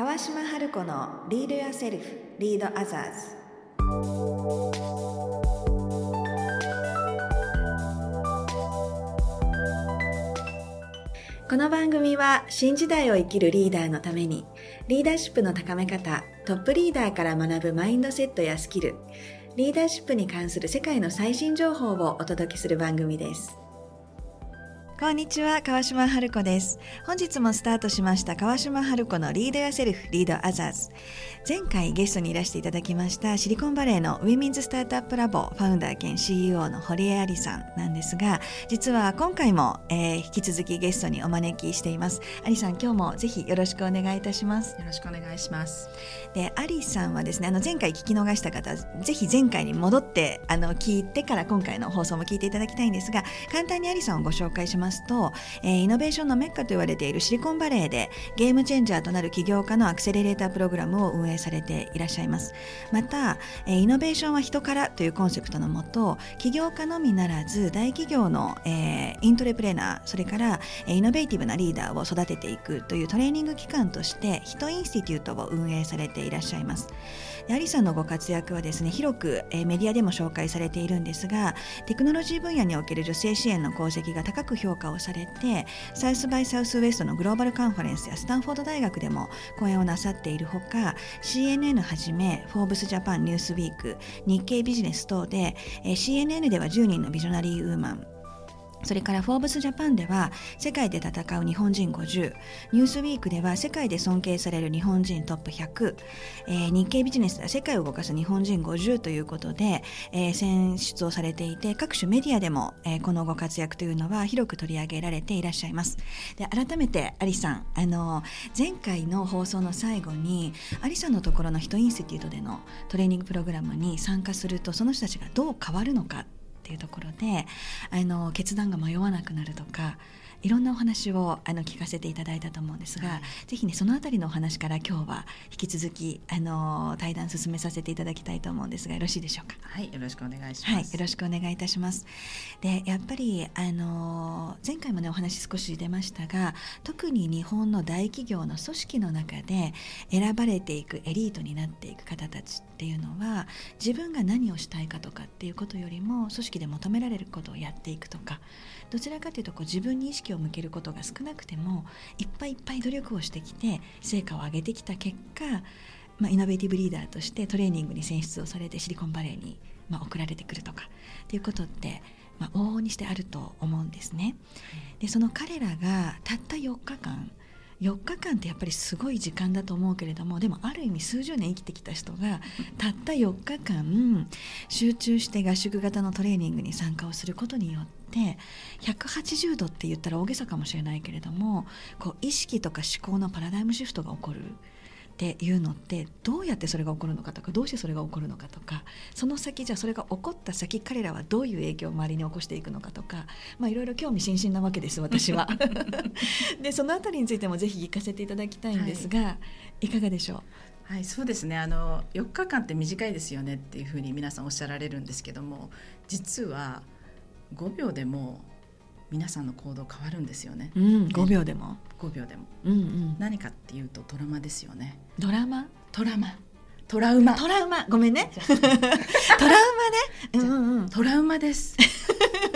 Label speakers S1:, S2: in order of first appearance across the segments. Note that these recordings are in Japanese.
S1: 川島春子のリードやセルフリードアザーズ。この番組は新時代を生きるリーダーのためにリーダーシップの高め方トップリーダーから学ぶマインドセットやスキルリーダーシップに関する世界の最新情報をお届けする番組です。こんにちは川島春子です。本日もスタートしました川島春子の Lead Yourself Lead Others。前回ゲストにいらしていただきましたシリコンバレーの Women's Startup Lab founder 兼 CEO の堀江愛利さんなんですが実は今回も、えー、引き続きゲストにお招きしています。愛利さん今日もぜひよろしくお願いいたします。
S2: よろしくお願いします。
S1: で愛利さんはですねあの前回聞き逃した方ぜひ前回に戻ってあの聞いてから今回の放送も聞いていただきたいんですが簡単に有さんをご紹介しますと、えー、イノベーションのメッカと言われているシリコンバレーでゲームチェンジャーとなる起業家のアクセレレータープログラムを運営されていらっしゃいます。また、えイノベーションは人からというコンセプトのもと起業家のみならず大企業の、えー、イントレプレーナーそれから、えイノベーティブなリーダーを育てていくというトレーニング機関としてヒトインスティテュートを運営されていらっしゃいます。アリさんのご活躍はですね広く、えー、メディアでも紹介されているんですがテクノロジー分野における女性支援の功績が高く評価をされて South by Southwest のグローバルカンファレンスやスタンフォード大学でも講演をなさっているほか CNN はじめ Forbes Japan Newsweek 日経ビジネス等で、CNN では10人の visionary woman。それからフォーブスジャパンでは世界で戦う日本人50 Newsweek では世界で尊敬される日本人トップ100、えー、日経ビジネスでは世界を動かす日本人50ということで、えー、選出をされていて各種メディアでも、えー、このご活躍というのは広く取り上げられていらっしゃいます。で改めてアリさんあの前回の放送の最後にアリさんのところのヒトインスティテュートでのトレーニングプログラムに参加するとその人たちがどう変わるのかっていうところであの決断が迷わなくなるとかいろんなお話をあの聞かせていただいたと思うんですが、はい、ぜひねそのあたりのお話から今日は引き続きあの対談進めさせていただきたいと思うんですがよろしいでしょうか？
S2: はいよろしくお願いします。
S1: はいよろしくお願いいたします。でやっぱりあの前回もねお話少し出ましたが特に日本の大企業の組織の中で選ばれていくエリートになっていく方たちっていうのは自分が何をしたいかとかっていうことよりも組織で求められることをやっていくとかどちらかというとこう自分に意識を向けることが少なくてもいっぱいいっぱい努力をしてきて成果を上げてきた結果、まあ、イノベーティブリーダーとしてトレーニングに選出をされてシリコンバレーに、まあ、送られてくるとかっていうことってまあ、往々にしてあると思うんですね。でその彼らがたった4日間4日間ってやっぱりすごい時間だと思うけれどもでもある意味数十年生きてきた人がたった4日間集中して合宿型のトレーニングに参加をすることによって180度って言ったら大げさかもしれないけれどもこう意識とか思考のパラダイムシフトが起こる。っていうのってどうやってそれが起こるのかとかどうしてそれが起こるのかとかその先じゃあそれが起こった先彼らはどういう影響を周りに起こしていくのかとかまあいろいろ興味津々なわけです私は。でその辺りについてもぜひ聞かせていただきたいんですが、はい、いかがでしょう？
S2: はい、そうですね。あの4日間って短いですよねっていうふうに皆さんおっしゃられるんですけども実は5秒でも皆さんの行動変わるんですよね。
S1: うん、5秒でも
S2: ？5秒でも。
S1: うんうん、
S2: 何かっていうとトラウマですよね。
S1: ドラマ？
S2: トラマ。トラウマ。
S1: トラウマ。ごめんね。トラウマね。
S2: うんうん。トラウマです。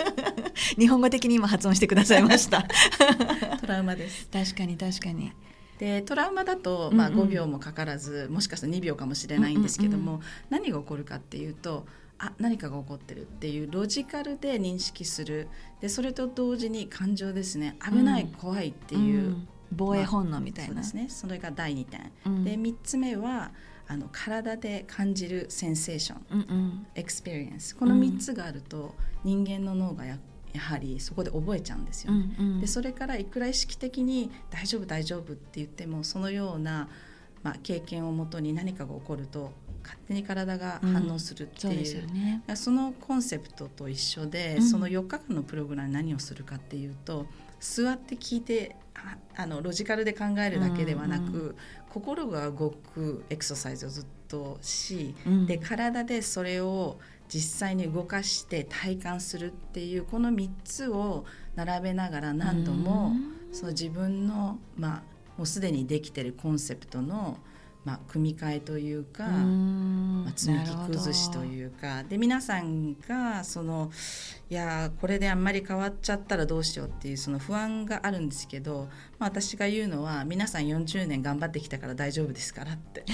S1: 日本語的に今発音してくださいました。
S2: トラウマです。
S1: 確かに確かに。
S2: でトラウマだと、まあ、5秒もかからず、もしかしたら2秒かもしれないんですけども、うんうん、何が起こるかっていうとあ何かが起こってるっていうロジカルで認識する。でそれと同時に感情ですね。危ない、うん、怖いっていう、うん、
S1: 防衛本能みたいな、
S2: まあ、そうですね。それが第2点、うん、で3つ目はあの体で感じる sensation、うんうん、 experience。この3つがあると人間の脳がややはりそこで覚えちゃうんですよね。うんうん、でそれからいくら意識的に「大丈夫大丈夫」って言ってもそのような、まあ、経験をもとに何かが起こると勝手に体が反応するっていう。うんそね、そのコンセプトと一緒で、うん、その4日間のプログラムに何をするかっていうと座って聞いてあのロジカルで考えるだけではなく、うんうん、心が動くエクササイズをずっとし、うん、で体でそれを実際に動かして体感するっていうこの3つを並べながら何度も、その自分のまあもうすでにできてるコンセプトのまあ、組み替えというか、まあ、積み木崩しというか。で皆さんがそのいやこれであんまり変わっちゃったらどうしようっていうその不安があるんですけど、まあ、私が言うのは皆さん40年頑張ってきたから大丈夫ですからって。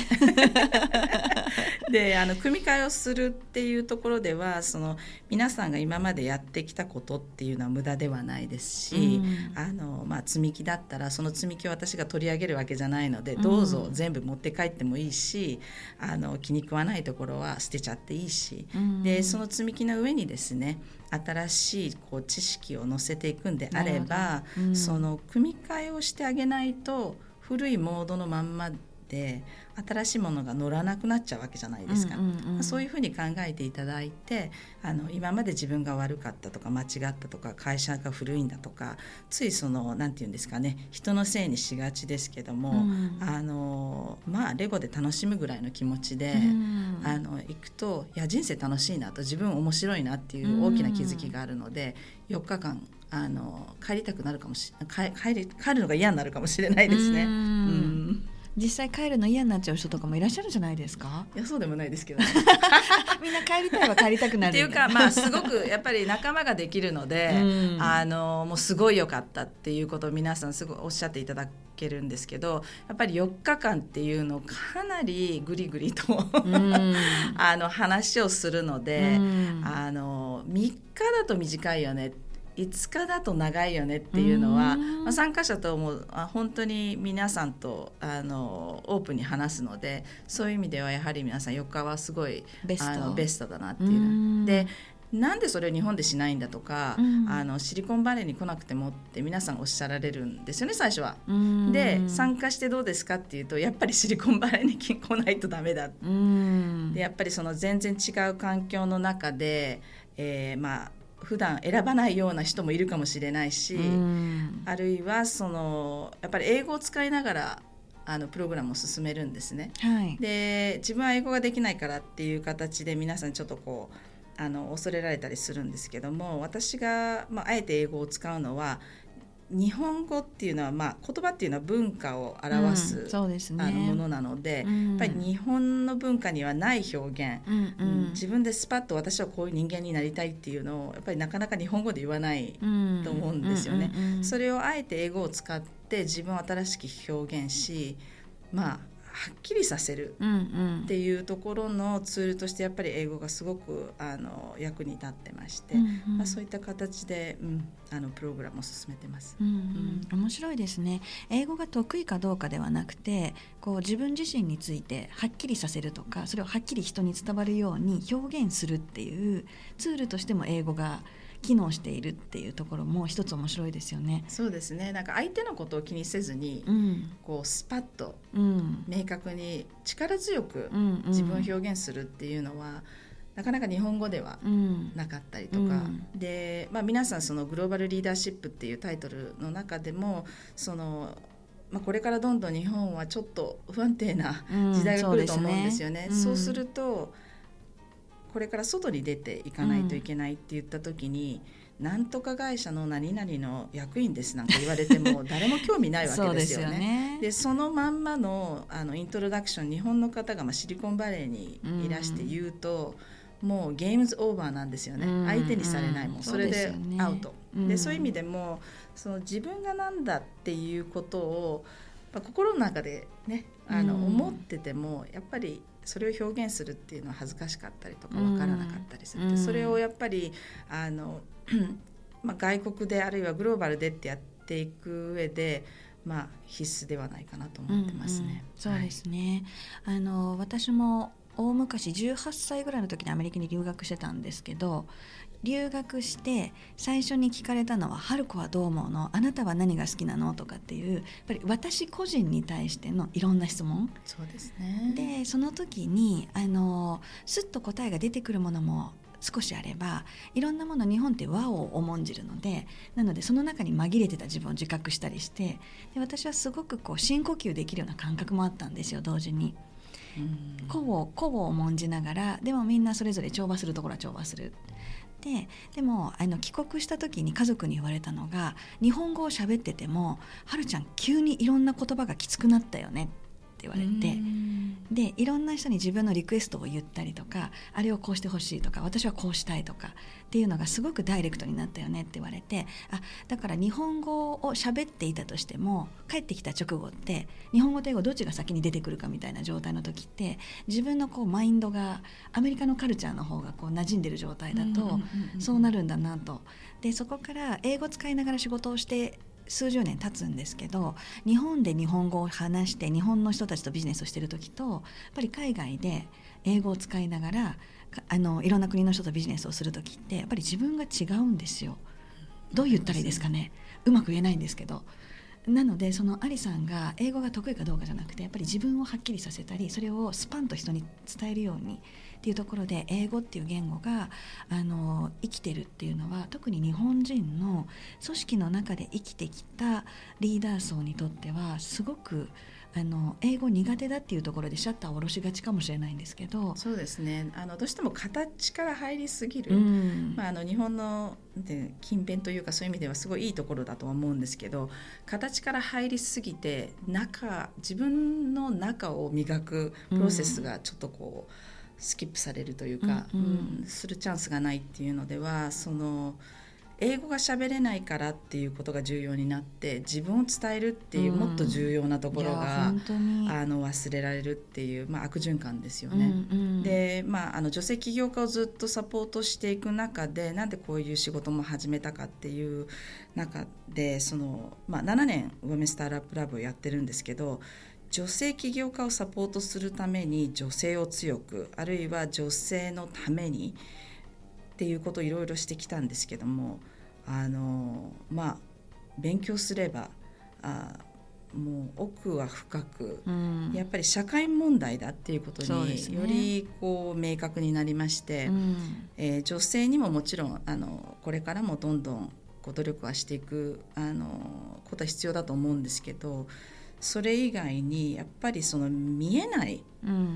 S2: であの組み替えをするっていうところではその皆さんが今までやってきたことっていうのは無駄ではないですし、うん、あのまあ、積み木だったらその積み木を私が取り上げるわけじゃないのでどうぞ全部持って帰ってもいいし、あの気に食わないところは捨てちゃっていいし、うん、でその積み木の上にですね新しいこう知識を載せていくんであれば、うん、その組み替えをしてあげないと古いモードのまんまで新しいものが乗らなくなっちゃうわけじゃないですか、うんうんうん、そういうふうに考えていただいてあの今まで自分が悪かったとか間違ったとか会社が古いんだとかついその何て言うんですかね人のせいにしがちですけども、うん、あのまあレゴで楽しむぐらいの気持ちで、うん、あの行くといや人生楽しいなと自分面白いなっていう大きな気づきがあるので、うん、4日間あの帰りたくなるかもし帰帰り帰るのが嫌になるかもしれないですね。うん
S1: 実際帰るの嫌になっちゃう人とかもいらっしゃるんじゃないですか？
S2: いやそうでもないですけど、ね、
S1: みんな帰りたいは帰りたくなる。
S2: っていうかまあすごく やっぱり仲間ができるので、うん、あのもうすごい良かったっていうことを皆さんすごいおっしゃっていただけるんですけどやっぱり4日間っていうのをかなりぐりぐりと あの話をするので、あの3日だと短いよねって5日だと長いよねっていうのは、まあ、参加者とも本当に皆さんとあのオープンに話すのでそういう意味ではやはり皆さん4日はすごいベストあのベストだなっていう。でなんでそれを日本でしないんだとか、うん、あのシリコンバレーに来なくてもって皆さんおっしゃられるんですよね最初は。で参加してどうですかっていうとやっぱりシリコンバレーに来ないとダメだ。でやっぱりその全然違う環境の中で、えー、まあ普段選ばないような人もいるかもしれないし、あるいはそのやっぱり英語を使いながらあのプログラムを進めるんですね。はい、で自分は英語ができないからっていう形で皆さんちょっとこうあの恐れられたりするんですけども私が、まあ、あえて英語を使うのは日本語っていうのは、まあ、言葉っていうのは文化を表す、うん、すね、あのものなので、うん、やっぱり日本の文化にはない表現、うんうん、自分でスパッと私はこういう人間になりたいっていうのをやっぱりなかなか日本語で言わないと思うんですよね。それをあえて英語を使って自分を新しく表現しまあはっきりさせるっていうところのツールとしてやっぱり英語がすごくあの役に立ってまして、うんうん、まあ、そういった形で、うん、あのプログラムを進めてます、うん。
S1: うん、面白いですね。英語が得意かどうかではなくてこう自分自身についてはっきりさせるとかそれをはっきり人に伝わるように表現するっていうツールとしても英語が機能しているっていうところも一つ面白いですよね。
S2: そうですね。なんか相手のことを気にせずに、うん、こうスパッと、うん、明確に力強く自分を表現するっていうのは、うんうん、なかなか日本語ではなかったりとか、で、まあ、皆さんそのグローバルリーダーシップっていうタイトルの中でもそのまあ、これからどんどん日本はちょっと不安定な時代が来ると思うんですよね。うん、そう、ね,、するとこれから外に出ていかないといけないって言った時に、うん、なんとか会社の何々の役員ですなんか言われても 誰も興味ないわけですよね。で、ね、そのまんまのあのイントロダクション日本の方がまあシリコンバレーにいらして言うと。うん、もうゲームズオーバーなんですよね、うん、相手にされないもん。それでアウト。で、ね、そういう意味でもその自分が何だっていうことを、まあ、心の中でねあの思っててもやっぱりそれを表現するっていうのは恥ずかしかったりとか分からなかったりする、うん、それをやっぱりあの、まあ、外国であるいはグローバルでってやっていく上で、まあ、必須ではないかなと思ってますね。うんうん、
S1: そうですね、はい、あの私も大昔18歳ぐらいの時にアメリカに留学してたんですけど留学して最初に聞かれたのは「春子はどう思うの？あなたは何が好きなの?」とかっていうやっぱり私個人に対してのいろんな質問
S2: そうですね
S1: でその時にあのすっと答えが出てくるものも少しあればいろんなもの日本って和を重んじるのでなのでその中に紛れてた自分を自覚したりしてで私はすごくこう深呼吸できるような感覚もあったんですよ同時に。個を個を重んじながらでもみんなそれぞれ調和するところは調和する。ででもあの帰国した時に家族に言われたのが日本語を喋ってても「はるちゃん急にいろんな言葉がきつくなったよね」っって言われて。でいろんな人に自分のリクエストを言ったりとかあれをこうしてほしいとか私はこうしたいとかっていうのがすごくダイレクトになったよねって言われてあだから日本語を喋っていたとしても帰ってきた直後って日本語と英語どっちが先に出てくるかみたいな状態の時って自分のこうマインドがアメリカのカルチャーの方がこう馴染んでる状態だとそうなるんだなと。でそこから英語使いながら仕事をして数十年経つんですけど日本で日本語を話して日本の人たちとビジネスをしてる時とやっぱり海外で英語を使いながらあのいろんな国の人とビジネスをする時ってやっぱり自分が違うんですよ。どう言ったらいいですかね。うまく言えないんですけどなのでそのアリさんが英語が得意かどうかじゃなくてやっぱり自分をはっきりさせたりそれをスパンと人に伝えるようにっていうところで英語っていう言語があの生きてるっていうのは特に日本人の組織の中で生きてきたリーダー層にとってはすごくあの英語苦手だっていうところでシャッターを下ろしがちかもしれないんですけど
S2: そうですね。あのどうしても形から入りすぎる、うん、まあ、あの日本ので近辺というかそういう意味ではすごいいいところだとは思うんですけど形から入りすぎて中自分の中を磨くプロセスがちょっとこう。うんスキップされるというか、うん、うん、するチャンスがないっていうのではその英語が喋れないからっていうことが重要になって自分を伝えるっていうもっと重要なところが、あの忘れられるっていう、まあ、悪循環ですよね。うんうん、で、まあ、あの女性起業家をずっとサポートしていく中でなんでこういう仕事も始めたかっていう中でその、まあ、7年ウォメンスターラップラブをやってるんですけど女性起業家をサポートするために女性を強くあるいは女性のためにっていうことをいろいろしてきたんですけどもあのまあ勉強すればあもう奥は深く、うん、やっぱり社会問題だっていうことによりこう明確になりまして、うん、えー、女性にももちろんあのこれからもどんどんこう努力はしていくあのことは必要だと思うんですけどそれ以外にやっぱりその見えない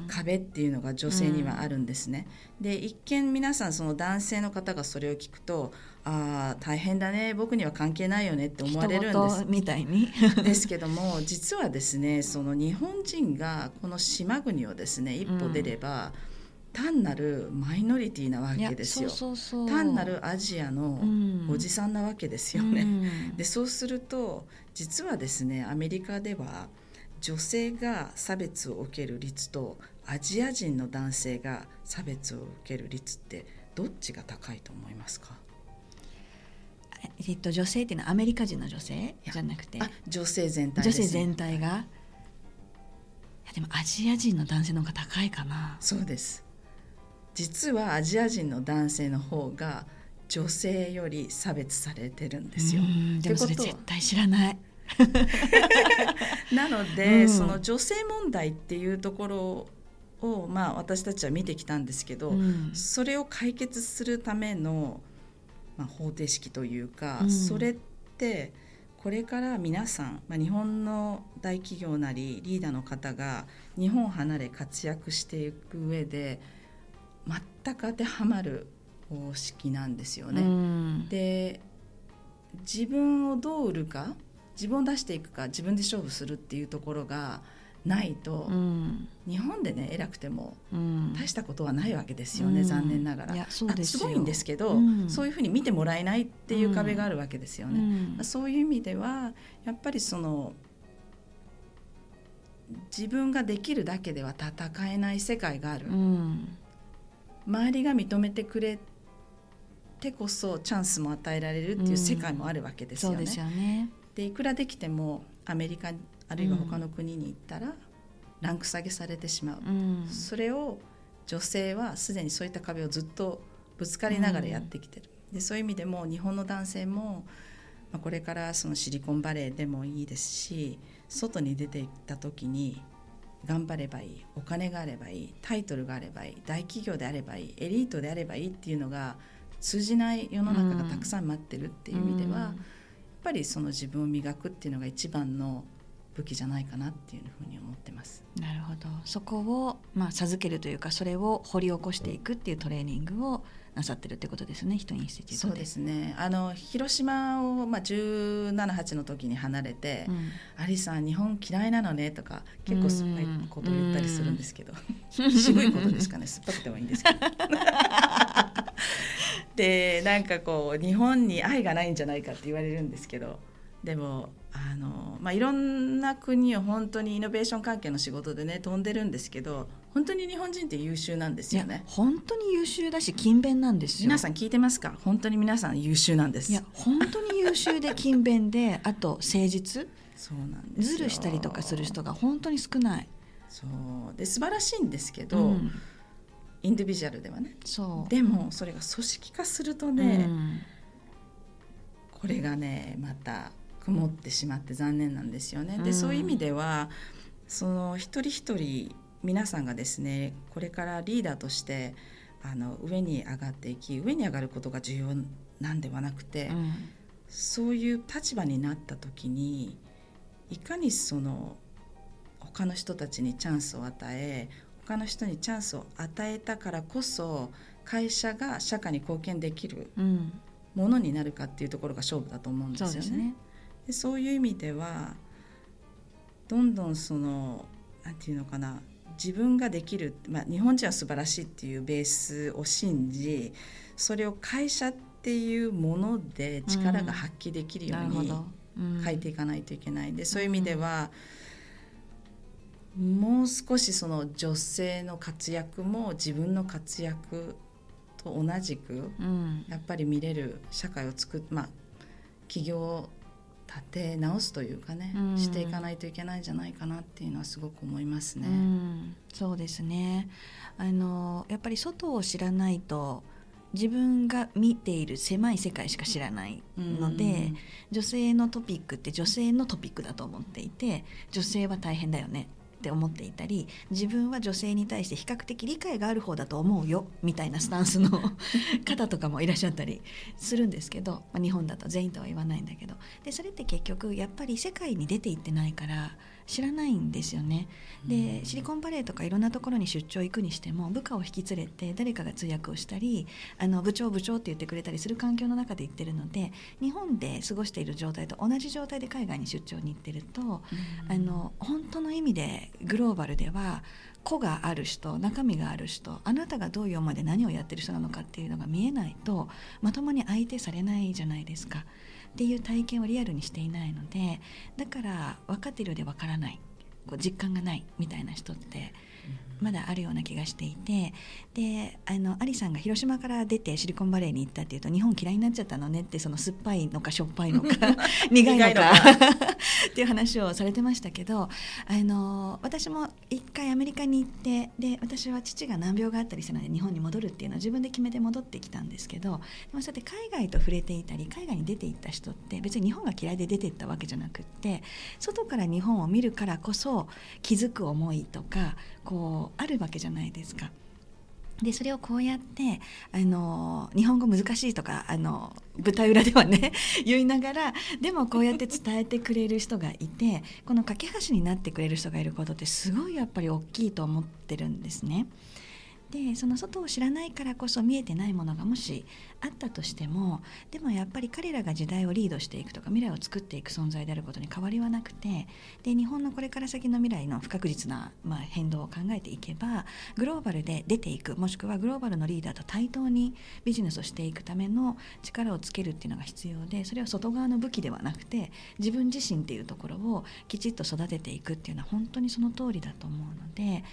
S2: 壁っていうのが女性にはあるんですね。うん、で一見皆さんその男性の方がそれを聞くと「ああ大変だね僕には関係ないよね」って思われるんです。
S1: みたいに
S2: ですけども実はですねその日本人がこの島国をですね一歩出れば、うん単なるマイノリティなわけですよ単なるアジアのおじさんなわけですよね。うん、でそうすると実はですねアメリカでは女性が差別を受ける率とアジア人の男性が差別を受ける率ってどっちが高いと思いますか？
S1: えっと、女性っていうのはアメリカ人の女性？じゃなくて？
S2: 女性全体、
S1: ね、女性全体が？いやでもアジア人の男性の方が高いかな。
S2: そうです。実はアジア人の男性の方が女性より差別されてるんですよ。
S1: でもそれ絶対知らない。
S2: なので、うん、その女性問題っていうところを、まあ、私たちは見てきたんですけど、うん、それを解決するための、まあ、方程式というか、うん、それってこれから皆さん、まあ、日本の大企業なりリーダーの方が日本を離れ活躍していく上で全く当てはまる方式なんですよね。うん、で自分をどう売るか自分を出していくか自分で勝負するっていうところがないと、うん、日本でね偉くても大したことはないわけですよね、うん、残念ながら。すすごいんですけど、うん、そういうふうに見てもらえないっていう壁があるわけですよね、まあ、そういう意味ではやっぱりその自分ができるだけでは戦えない世界がある、周りが認めてくれてこそチャンスも与えられるっていう世界もあるわけですよね。うん、でよね。でいくらできてもアメリカあるいは他の国に行ったら、ランク下げされてしまう、うん、それを女性はすでにそういった壁をずっとぶつかりながらやってきてる、でそういう意味でも日本の男性も、まあ、これからそのシリコンバレーでもいいですし外に出ていった時に頑張ればいいお金があればいいタイトルがあればいい大企業であればいいエリートであればいいっていうのが通じない世の中がたくさん待ってるっていう意味では、やっぱりその自分を磨くっていうのが一番の武器じゃないかなっていうふうに思ってます。
S1: なるほどそこを、まあ、授けるというかそれを掘り起こしていくっていうトレーニングをなさってるってことですね人インスティテュー
S2: トそうですね。あの広島を、まあ、1718の時に離れて「うん、アリさん日本嫌いなのね」とか結構酸っぱいことを言ったりするんですけど渋いことですかね酸っぱくてもいいんですけど。でなんかこう日本に愛がないんじゃないかって言われるんですけどでもあの、まあ、いろんな国を本当にイノベーション関係の仕事でね飛んでるんですけど本当に日本人って優秀なんですよね。
S1: 本当に優秀だし勤勉なんですよ。
S2: 皆さん聞いてますか？本当に皆さん優秀なんです。
S1: いや本当に優秀で勤勉で あと誠実。
S2: そうなんです
S1: ずるしたりとかする人が本当に少ない。
S2: そう。で素晴らしいんですけど、うん、インディビジュアルではね。
S1: そう。
S2: でもそれが組織化するとね、うん、これがねまた曇ってしまって残念なんですよね。でそういう意味ではその一人一人皆さんがですねこれからリーダーとしてあの上に上がっていき上に上がることが重要なんではなくて、うん、そういう立場になった時にいかにその他の人たちにチャンスを与え他の人にチャンスを与えたからこそ会社が社会に貢献できるものになるかっていうところが勝負だと思うんですよね。でそういう意味ではどんどんその何て言うのかな自分ができる、まあ、日本人は素晴らしいっていうベースを信じそれを会社っていうもので力が発揮できるように変えていかないといけない。でそういう意味では、もう少しその女性の活躍も自分の活躍と同じく、やっぱり見れる社会を作っまあ企業立て直すというかね、うん、していかないといけないんじゃないかなっていうのはすごく思いますね。う
S1: ん、そうですね。あのやっぱり外を知らないと自分が見ている狭い世界しか知らないので、うん、女性のトピックって女性のトピックだと思っていて女性は大変だよねって思っていたり自分は女性に対して比較的理解がある方だと思うよみたいなスタンスの 方とかもいらっしゃったりするんですけど、まあ、日本だと全員とは言わないんだけど。でそれって結局やっぱり世界に出ていってないから知らないんですよね。でシリコンバレーとかいろんなところに出張行くにしても部下を引き連れて誰かが通訳をしたりあの部長部長って言ってくれたりする環境の中で行ってるので日本で過ごしている状態と同じ状態で海外に出張に行ってると、あの本当の意味でグローバルでは個がある人中身がある人あなたがどういう思いで何をやってる人なのかっていうのが見えないとまともに相手されないじゃないですか。っていう体験をリアルにしていないのでだから分かっているようで分からない。こう実感がないみたいな人ってまだあるような気がしていてであのアリさんが広島から出てシリコンバレーに行ったっていうと日本嫌いになっちゃったのねってその酸っぱいのかしょっぱいのか 苦いのかっていう話をされてましたけどあの私も一回アメリカに行ってで私は父が難病があったりしたので日本に戻るっていうのは自分で決めて戻ってきたんですけどでもそうやって海外と触れていたり海外に出ていった人って別に日本が嫌いで出ていったわけじゃなくって外から日本を見るからこそ気づく思いとかこうあるわけじゃないですか。でそれをこうやってあの日本語難しいとかあの舞台裏ではね 言いながらでもこうやって伝えてくれる人がいてこの架け橋になってくれる人がいることってすごいやっぱり大きいと思ってるんですね。でその外を知らないからこそ見えてないものがもしあったとしてもでもやっぱり彼らが時代をリードしていくとか未来を作っていく存在であることに変わりはなくてで日本のこれから先の未来の不確実な、まあ、変動を考えていけばグローバルで出ていくもしくはグローバルのリーダーと対等にビジネスをしていくための力をつけるっていうのが必要でそれは外側の武器ではなくて自分自身っていうところをきちっと育てていくっていうのは本当にその通りだと思うので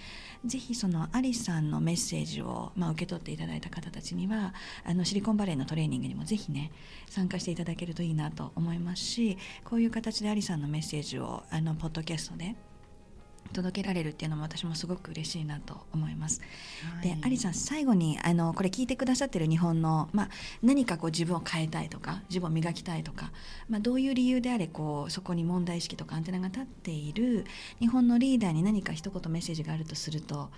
S1: ぜひそのアリさんのメッセージを、まあ、受け取っていただいた方たちにはあのシリコンバレーのトレーニングにもぜひね参加していただけるといいなと思いますしこういう形でアリさんのメッセージをあのポッドキャストで届けられるっていうのも私もすごく嬉しいなと思います。はい、でアリさん最後にあのこれ聞いてくださってる日本の、まあ、何かこう自分を変えたいとか自分を磨きたいとか、まあ、どういう理由であれこうそこに問題意識とかアンテナが立っている日本のリーダーに何か一言メッセージがあるとすると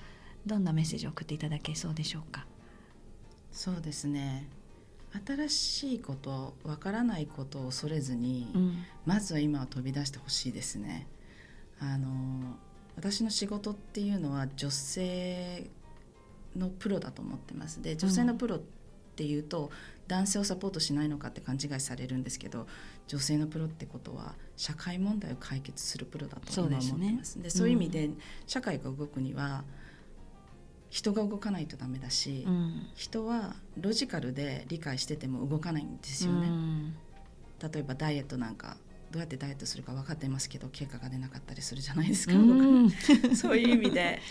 S1: どんなメッセージを送っていただけそうでしょうか？
S2: そうですね。新しいことわからないことを恐れずに、うん、まずは今は飛び出してほしいですね。あの私の仕事っていうのは女性のプロだと思ってます。で女性のプロっっていうと男性をサポートしないのかって勘違いされるんですけど女性のプロってことは社会問題を解決するプロだと思ってます。で、ね、そういう意味で社会が動くには人が動かないとダメだし、うん、人はロジカルで理解してても動かないんですよね、うん、例えばダイエットなんかどうやってダイエットするか分かってますけど結果が出なかったりするじゃないですか、うん、そういう意味で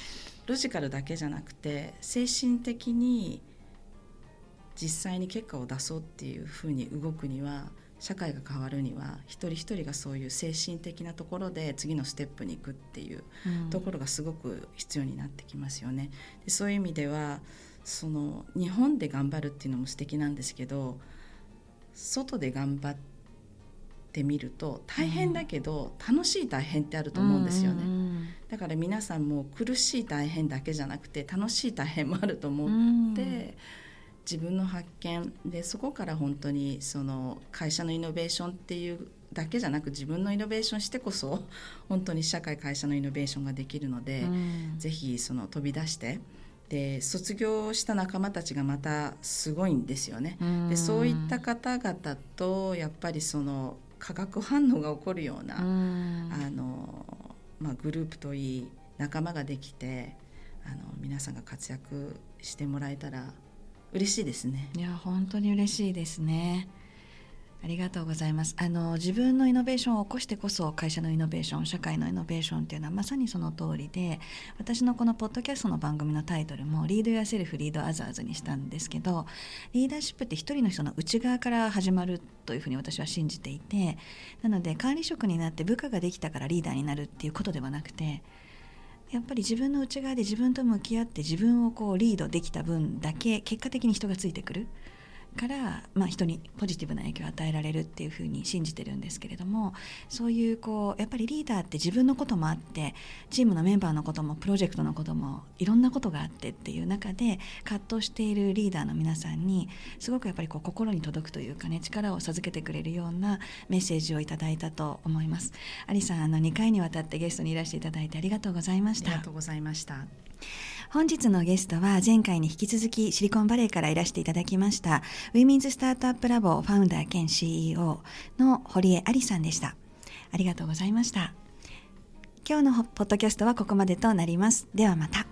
S2: ロジカルだけじゃなくて精神的に実際に結果を出そうっていうふうに動くには社会が変わるには一人一人がそういう精神的なところで次のステップに行くっていうところがすごく必要になってきますよね。でそういう意味ではその日本で頑張るっていうのも素敵なんですけど外で頑張ってみると大変だけど楽しい大変ってあると思うんですよね。だから皆さんも苦しい大変だけじゃなくて楽しい大変もあると思って。自分の発見でそこから本当にその会社のイノベーションっていうだけじゃなく自分のイノベーションしてこそ 本当に社会会社のイノベーションができるので、うん、ぜひその飛び出してで卒業した仲間たちがまたすごいんですよね。うん、でそういった方々とやっぱりその化学反応が起こるような、うん、あのまあ、グループといい仲間ができてあの皆さんが活躍してもらえたら嬉しいですね。
S1: いや本当に嬉しいですね。ありがとうございます。あの自分のイノベーションを起こしてこそ会社のイノベーション社会のイノベーションっていうのはまさにその通りで私のこのポッドキャストの番組のタイトルも「リード・ヤ・セルフ・リード・アザーズ」にしたんですけどリーダーシップって一人の人の内側から始まるというふうに私は信じていてなので管理職になって部下ができたからリーダーになるっていうことではなくてやっぱり自分の内側で自分と向き合って自分をこうリードできた分だけ結果的に人がついてくる。から、まあ、人にポジティブな影響を与えられるっていうふうに信じてるんですけれどもそういうこうやっぱりリーダーって自分のこともあってチームのメンバーのこともプロジェクトのこともいろんなことがあってっていう中で葛藤しているリーダーの皆さんにすごくやっぱりこう心に届くというかね力を授けてくれるようなメッセージをいただいたと思います。アリさんあの2回にわたってゲストにいらしていただいてありがとうございました。あ
S2: りがとうございました。
S1: 本日のゲストは前回に引き続きシリコンバレーからいらしていただきましたウィミンズスタートアップラボファウンダー兼 CEO の堀江ありさんでした。ありがとうございました。今日のポッドキャストはここまでとなります。ではまた。